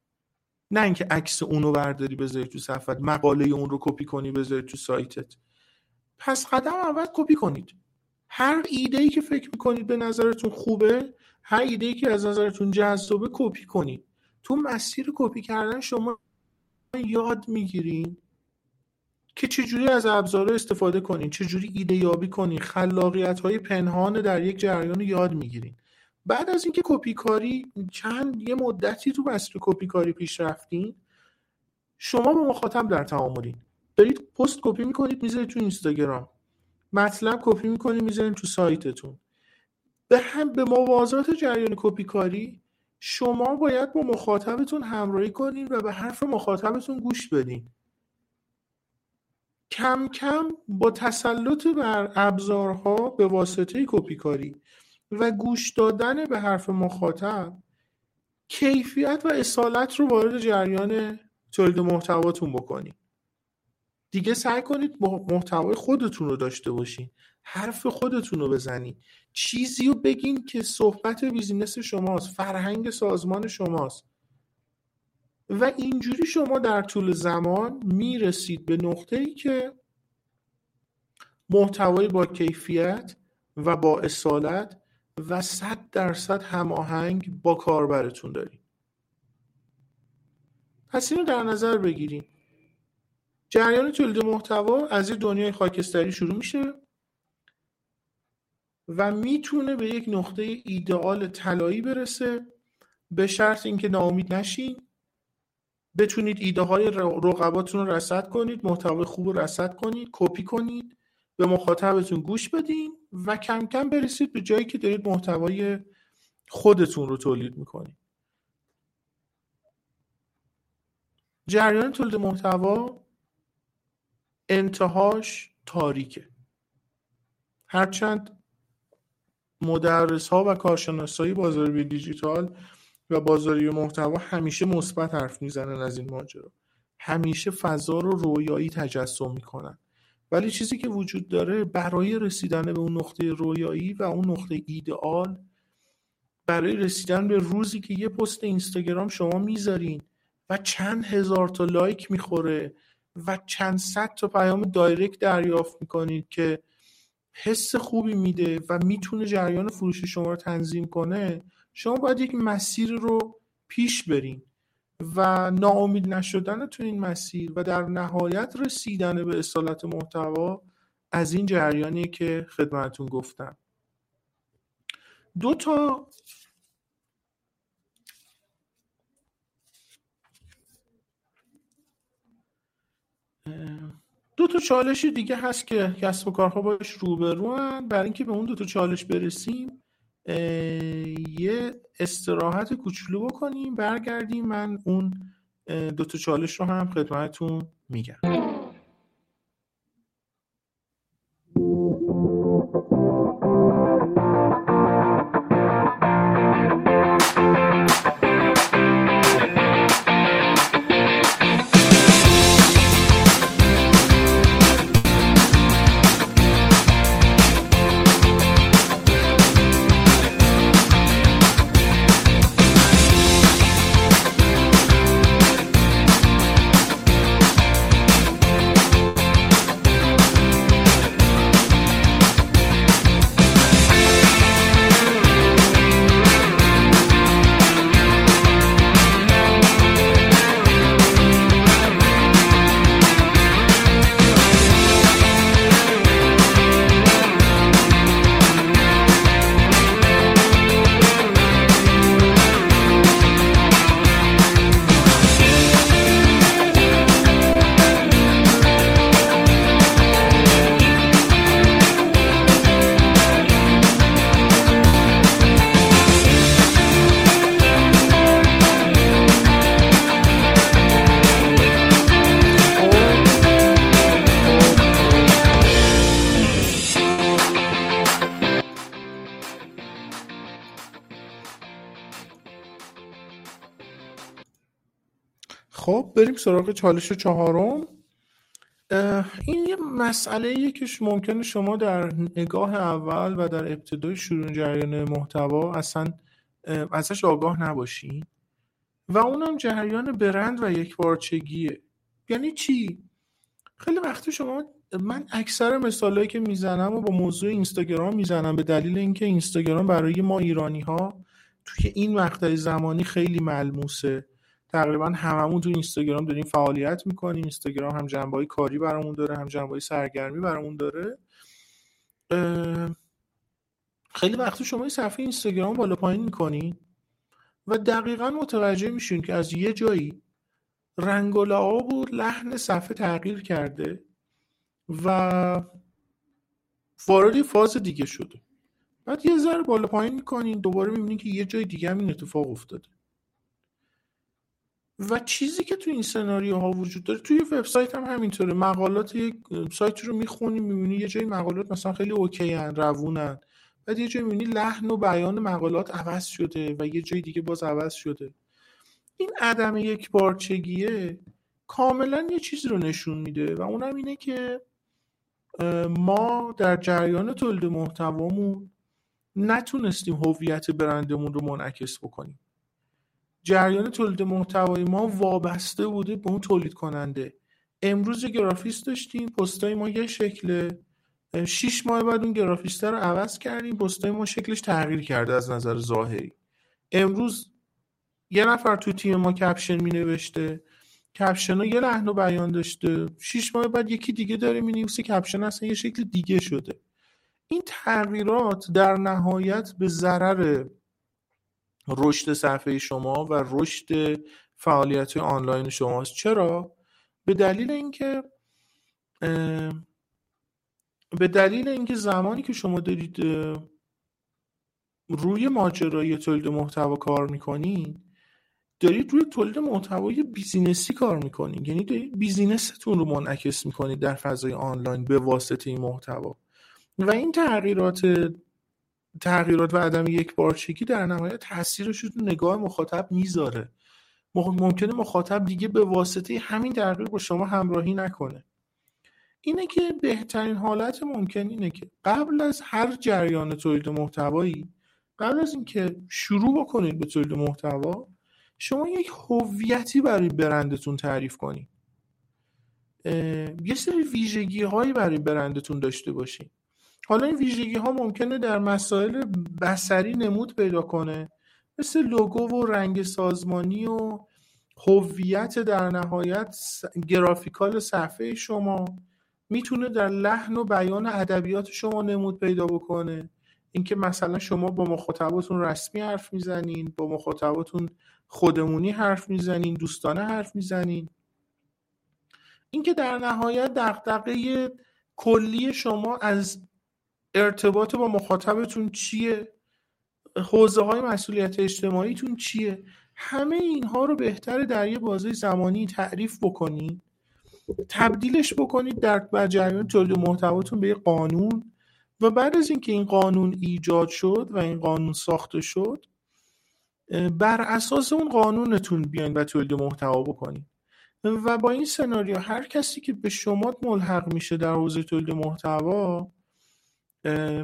نه اینکه عکس اونو برداری بذاری تو صفحت مقاله اون رو کپی کنی بذاری تو سایتت. پس قدم اول کپی کنید. هر ایده ای که فکر می‌کنید به نظرتون خوبه هر ایده ای که از نظرتون جذابه کپی کنید. تو مسیر کپی کردن شما یاد می‌گیرین که چجوری از ابزار استفاده کنین چجوری ایده یابی کنین خلاقیت های پنهان در یک جریان یاد می‌گیرین. بعد از اینکه کپی کاری چند یه مدتی تو مسیر کپی کاری پیش رفتین شما با مخاطب در تعاملین. دارید پست کپی می‌کنید می‌ذارید تو اینستاگرام. مطلب کپی می‌کنید می‌ذارید تو سایتتون. به هم به موازات جریان کپی کاری شما باید با مخاطبتون همراهی کنین و به حرف مخاطبتون گوش بدین. کم کم با تسلط بر ابزارها به واسطه کپی کاری و گوش دادن به حرف مخاطب کیفیت و اصالت رو وارد جریان تولید محتواتون بکنید دیگه سعی کنید محتوای خودتون رو داشته باشین. حرف خودتون رو بزنید چیزی رو بگین که صحبت بیزینس شماست فرهنگ سازمان شماست. و اینجوری شما در طول زمان می‌رسید به نقطه ای که محتوای با کیفیت و با اصالت و صد درصد هماهنگ با کاربرتون دارید. پس اینو در نظر بگیریم جریان تولید محتوا از این دنیای خاکستری شروع میشه و می‌تونه به یک نقطه ایدئال طلایی برسه به شرط اینکه ناامید نشین. بتونید ایده های رقباتون رو رصد کنید محتوای خوب رو رصد کنید کپی کنید به مخاطبتون گوش بدین و کم کم برسید به جایی که دارید محتوای خودتون رو تولید می‌کنید. جریان تولید محتوا انتهاش تاریکه. هرچند مدرس ها و کارشناس های بازاری دیجیتال و بازاری محتوا همیشه مثبت حرف می‌زنن از این ماجرا. همیشه فضا رو رویایی تجسم می‌کنن. ولی چیزی که وجود داره برای رسیدن به اون نقطه رویایی و اون نقطه ایدئال برای رسیدن به روزی که یه پست اینستاگرام شما می‌ذارین و چند هزار تا لایک می‌خوره و چند صد تا پیام دایرکت دریافت می‌کنید که حس خوبی میده و می‌تونه جریان فروش شما رو تنظیم کنه شما باید یک مسیر رو پیش برین و ناامید نشدن تو این مسیر و در نهایت رسیدن به اصالت محتوا از این جریانی که خدمتون گفتم. دو تا دو تا چالش دیگه هست که کسب و کارها باش روبرو برای اینکه به اون دو تا چالش برسیم یه استراحت کوچولو بکنیم برگردیم. من اون دو تا چالش رو هم خدمتتون میگم. بریم سراغ چالش چهارم. این یه مسئله که ممکنه شما در نگاه اول و در ابتدای شروع جریان محتوا اصلا ازش آگاه نباشین و اونم جریان برند و یک بارچگیه یعنی چی؟ خیلی وقتی شما من اکثر مثالهایی که می‌زنم و با موضوع اینستاگرام می‌زنم به دلیل اینکه اینستاگرام برای ما ایرانی ها توی این مقطع زمانی خیلی ملموسه. تقریبا هممون تو اینستاگرام داریم فعالیت می‌کنیم. اینستاگرام هم جنبه کاری برامون داره هم جنبه سرگرمی برامون داره. خیلی وقتی شما این صفحه اینستاگرام بالا پایین می‌کنین و دقیقا متوجه میشین که از یه جایی رنگ و لعاب و لحن صفحه تغییر کرده و وارد فاز دیگه شده. بعد یه ذره بالا پایین می‌کنین دوباره می‌بینین که یه جای دیگه هم این اتفاق افتاده. و چیزی که تو این سناریوها وجود داره توی وبسایت هم همینطوره. مقالات یک سایت رو می‌خونی می‌بینی یه جای مقالات مثلا خیلی اوکی هن روونن بعد یه جایی می‌بینی لحن و بیان مقالات عوض شده و یه جای دیگه باز عوض شده. این عدم یک بارچگیه کاملا یه چیزی رو نشون میده و اونم اینه که ما در جریان تولید محتوامون نتونستیم هویت برندمون رو منعکس بکنیم. جریان تولید محتوای ما وابسته بوده به اون تولید کننده امروز گرافیست داشتیم پستای ما یه شکله. شیش ماه بعد اون گرافیست رو عوض کردیم پستای ما شکلش تغییر کرده از نظر ظاهری. امروز یه نفر تو تیم ما کپشن می نوشته کپشن ها یه لحن و بیان داشته. شیش ماه بعد یکی دیگه داره می نویسه کپشن اصلا یه شکل دیگه شده. این تغییرات در نهایت به ضرر رشد صفحه شما و رشد فعالیت آنلاین شماست. چرا؟ به دلیل اینکه به دلیل اینکه زمانی که شما دارید روی ماجرای تولید محتوا کار می‌کنید دارید روی تولید محتوای بیزینسی کار می‌کنید یعنی دارید بیزینستون رو منعکس می‌کنید در فضای آنلاین به واسطه این محتوا. و این تغییرات تغییرات و عدم یک بارچگی در نهایت تاثیرش رو نگاه مخاطب می‌ذاره. ممکنه مخاطب دیگه به واسطه همین تغییر با شما همراهی نکنه. اینه که بهترین حالت ممکن اینه که قبل از هر جریان تولید محتوایی قبل از اینکه شروع بکنید به تولید محتوا شما یک هویتی برای برندتون تعریف کنید. یه سری ویژگی هایی برای برندتون داشته باشین حالا این ویژگی ها ممکنه در مسائل بسری نمود پیدا کنه. مثل لوگو و رنگ سازمانی و هویت در نهایت گرافیکال صفحه شما می‌تونه در لحن و بیان ادبیات شما نمود پیدا بکنه. اینکه مثلا شما با مخاطباتون رسمی حرف می‌زنین با مخاطباتون خودمونی حرف می‌زنین دوستانه حرف می‌زنین. اینکه در نهایت دغدغه کلی شما از ارتباط با مخاطبتون چیه؟ حوزه های مسئولیت اجتماعیتون چیه؟ همه اینها رو بهتره در یه بازه زمانی تعریف بکنید تبدیلش بکنید در جریان تولید محتواتون به قانون و بعد از اینکه این قانون ایجاد شد و این قانون ساخته شد بر اساس اون قانونتون بیاین و تولید محتوا بکنید و با این سناریو هر کسی که به شما ملحق میشه در حوزه تولید محتوا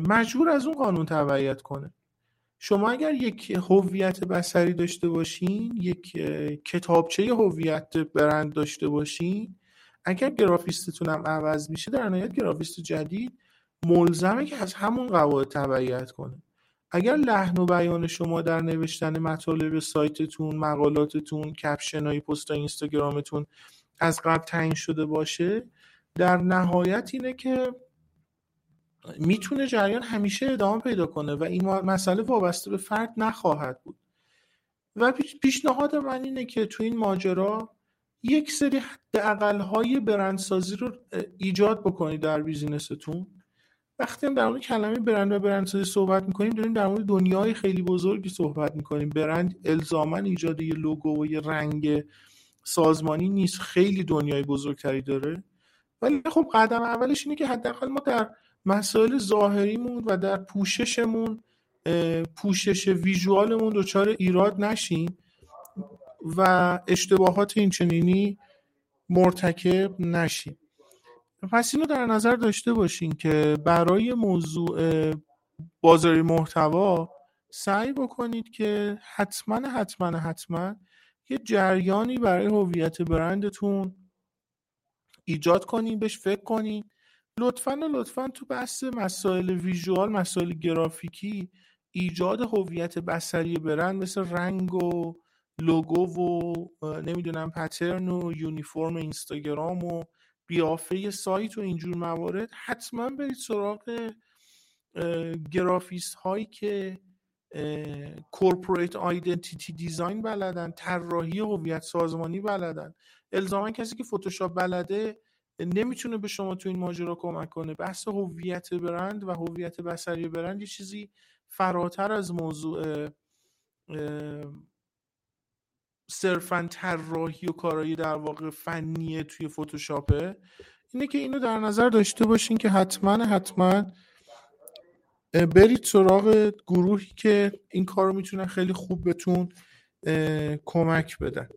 مجبور از اون قانون تبعیت کنه. شما اگر یک هویت بسری داشته باشین یک کتابچه هویت برند داشته باشین اگر گرافیستتون هم عوض میشه در نهایت گرافیست جدید ملزمه که از همون قواعد تبعیت کنه. اگر لحن و بیان شما در نوشتن مطالب سایتتون مقالاتتون کپشن های پست اینستاگرامتون از قبل تعیین شده باشه در نهایت اینه که می‌تونه جریان همیشه ادامه پیدا کنه و این مسئله وابسته به فرد نخواهد بود. و پیشنهاد من اینه که تو این ماجرا یک سری حداقل های برندسازی رو ایجاد بکنید در بیزینستون. وقتی هم در مورد کلمه برند و برندسازی صحبت می‌کنیم داریم در مورد دنیای خیلی بزرگی صحبت می‌کنیم. برند الزاما ایجاد یه لوگو و یه رنگ سازمانی نیست. خیلی دنیای بزرگتری داره. ولی خب قدم اولش اینه که حداقل ما در مسائل ظاهریمون و در پوششمون پوشش ویژوالمون دچار ایراد نشیم و اشتباهات اینچنینی مرتکب نشیم. پس اینو در نظر داشته باشین که برای موضوع بازاری محتوا سعی بکنید که حتما حتما حتما یه جریانی برای هویت برندتون ایجاد کنید بهش فکر کنید لطفا و لطفا تو بحث مسائل visual مسائل گرافیکی ایجاد هویت بصری برند مثل رنگ و لوگو و نمی‌دونم pattern و یونیفرم اینستاگرام و قیافه سایت و اینجور موارد حتما برید سراغ گرافیست هایی که corporate identity design بلدن طراحی هویت سازمانی بلدن. الزاما کسی که فتوشاپ بلده نمی‌تونه به شما تو این ماجرا کمک کنه. بحث هویت برند و هویت بصری برند یه چیزی فراتر از موضوع صرفا طراحی و کارایی در واقع فنیه توی فتوشاپه. اینه که اینو در نظر داشته باشین که حتما حتما برید سراغ گروهی که این کار رو می‌تونن خیلی خوب بهتون کمک بدن.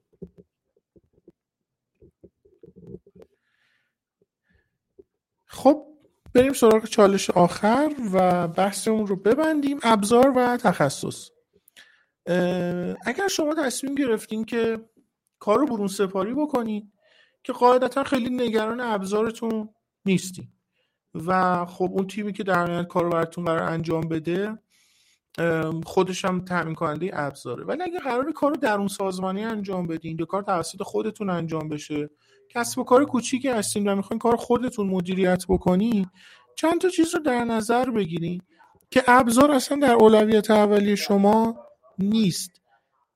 خب بریم سراغ چالش آخر و بحثمون رو ببندیم. ابزار و تخصص. اگر شما تصمیم گرفتین که کار رو برون سپاری بکنید که قاعدتا خیلی نگران ابزارتون نیستین. و خب اون تیمی که در نهایت کار رو براتون قرار انجام بده خودش هم تامین کننده ابزاره. ولی اگه قرار کار رو درون سازمانی انجام بدین یا کار توسط خودتون انجام بشه کسب و کار کوچیکی هستین و می‌خواین کار خودتون مدیریت بکنی چند تا چیز رو در نظر بگیرین که ابزار اصلا در اولویت اولی شما نیست.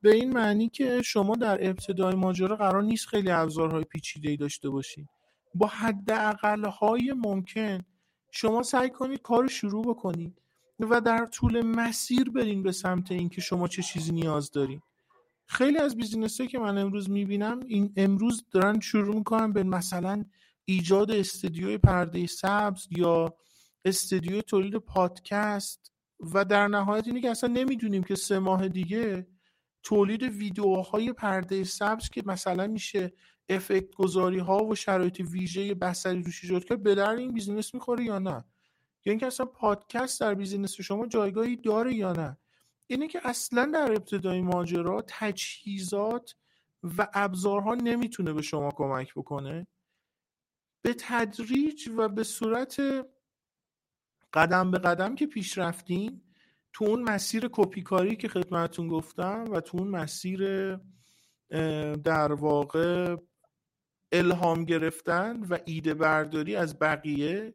به این معنی که شما در ابتدای ماجرا قرار نیست خیلی ابزارهای پیچیده‌ای داشته باشین. با حداقل های ممکن شما سعی کنید کار رو شروع بکنید و در طول مسیر برین به سمت اینکه شما چه چیزی نیاز دارین. خیلی از بیزینس که من امروز می‌بینم این امروز دارن شروع می‌کنن به مثلا ایجاد استدیوی پرده سبز یا استدیو تولید پادکست و در نهایت اینه که اصلا نمی‌دونیم که سه ماه دیگه تولید ویدیوهای پرده سبز که مثلا میشه effect گذاری ها و شرایط ویژه یه سری روش ایجاد کرد به درد این business می‌خوره یا نه. یا اینکه اصلا پادکست در business شما جایگاهی داره یا نه. اینه که اصلا در ابتدای ماجرا تجهیزات و ابزارها نمی‌تونه به شما کمک بکنه. به تدریج و به صورت قدم به قدم که پیش رفتیم تو اون مسیر کپیکاری که خدمتون گفتم و تو اون مسیر در واقع الهام گرفتن و ایده برداری از بقیه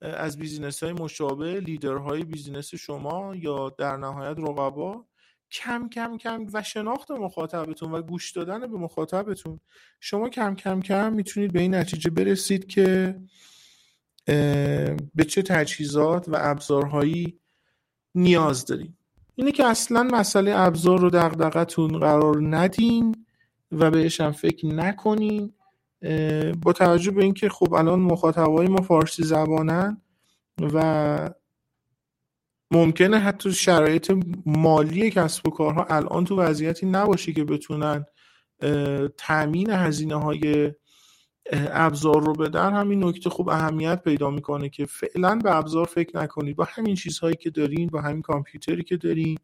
از business های مشابه leader های business شما یا در نهایت رقبا کم کم کم و شناخت مخاطبتون و گوش دادن به مخاطبتون. شما کم کم کم می‌تونید به این نتیجه برسید که به چه تجهیزات و ابزارهایی نیاز داریم اینه که اصلا مسئله ابزار رو دغدغتون قرار ندین و بهش هم فکر نکنین. با توجه به اینکه خب الان مخاطبای ما فارسی زبانن و ممکنه حتی شرایط مالی کسب و کارها الان تو وضعیتی نباشه که بتونن تامین هزینه های ابزار رو بدن همین نکته خوب اهمیت پیدا می‌کنه که فعلا به ابزار فکر نکنید. با همین چیزهایی که دارین با همین کامپیوتری که دارین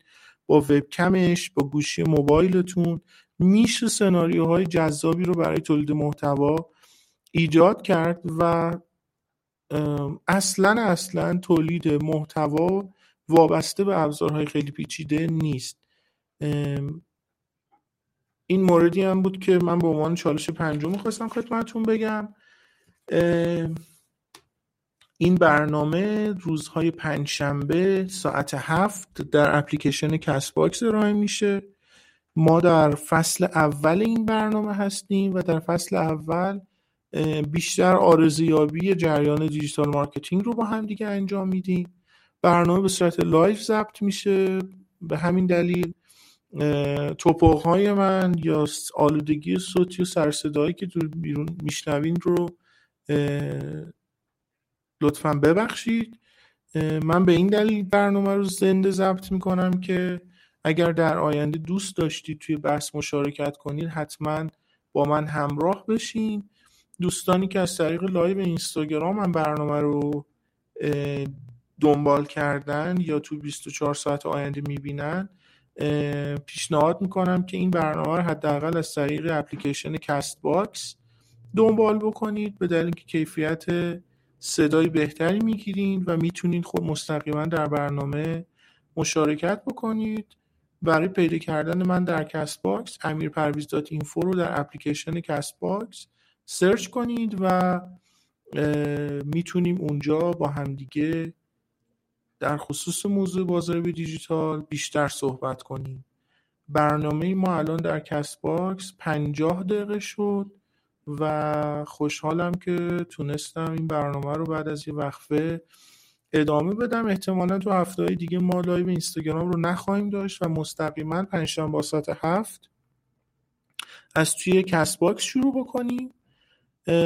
با وبکمش با گوشی موبایلتون میشه سناریوهای جذابی رو برای تولید محتوا ایجاد کرد و اصلا اصلا تولید محتوا وابسته به ابزارهای خیلی پیچیده نیست. این موردی هم بود که من به عنوان چالش پنجم می‌خواستم خدمتتون بگم. این برنامه روزهای پنجشنبه ساعت هفت در اپلیکیشن Castbox ارائه میشه. ما در فصل اول این برنامه هستیم و در فصل اول بیشتر ارزیابی جریان digital marketing رو با هم دیگه انجام میدیم. برنامه به صورت live ضبط میشه. به همین دلیل تپق های من یا آلودگی صوتی و سروصدایی که تو بیرون میشنوین رو لطفا ببخشید. من به این دلیل برنامه رو زنده ضبط می‌کنم که اگر در آینده دوست داشتید توی بحث مشارکت کنید حتما با من همراه بشین. دوستانی که از طریق لایو اینستاگرام هم برنامه رو دنبال کردن یا تو 24 ساعت آینده می‌بینن پیشنهاد می‌کنم که این برنامه رو حداقل از طریق اپلیکیشن کست باکس دنبال بکنید. به دلیل اینکه کیفیت صدای بهتری می‌گیرین و می‌تونید خود مستقیما در برنامه مشارکت بکنید. برای پیدا کردن من در کست باکس امیر پرویز dot info رو در اپلیکیشن کست باکس سرچ کنید و می‌تونیم اونجا با همدیگه در خصوص موضوع بازار دیجیتال بیشتر صحبت کنیم. برنامه ما الان در کست باکس پنجاه دقیقه شد و خوشحالم که تونستم این برنامه رو بعد از یه وقفه ادامه بدم. احتمالا تو هفته دیگه ما لایو اینستاگرام رو نخواهیم داشت و مستقیما پنجشنبه ساعت هفت از توی کست باکس شروع بکنیم.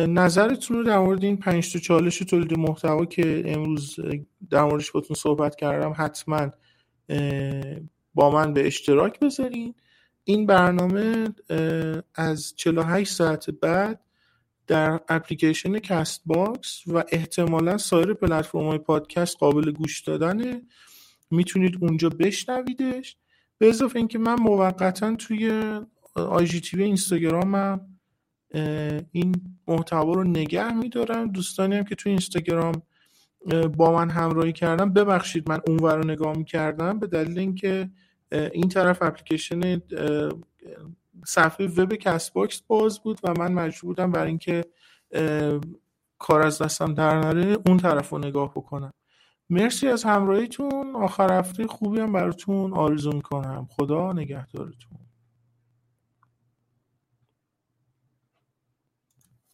نظرتون رو در مورد این پنج تا چالش تولید محتوا که امروز در موردش باتون صحبت کردم حتما با من به اشتراک بذارین. این برنامه از 48 ساعت بعد در اپلیکیشن کست باکس و احتمالا سایر پلتفرم های پادکست قابل گوش دادنه. می‌تونید اونجا بشنویدش. به اضافه اینکه من موقتا توی IGTV اینستاگرامم این محتوا رو نگه میدارم. دوستانی هم که توی اینستاگرام با من همراهی کردن ببخشید من اونور رو نگاه می‌کردم. به دلیل اینکه این طرف اپلیکیشن صفحه وب کست باکس باز بود و من مجبور بودم برای اینکه کار از دستم در نره اون طرف رو نگاه بکنم. مرسی از همراهیتون. آخر هفته خوبی هم براتون آرزو می‌کنم. خدا نگهدارتون.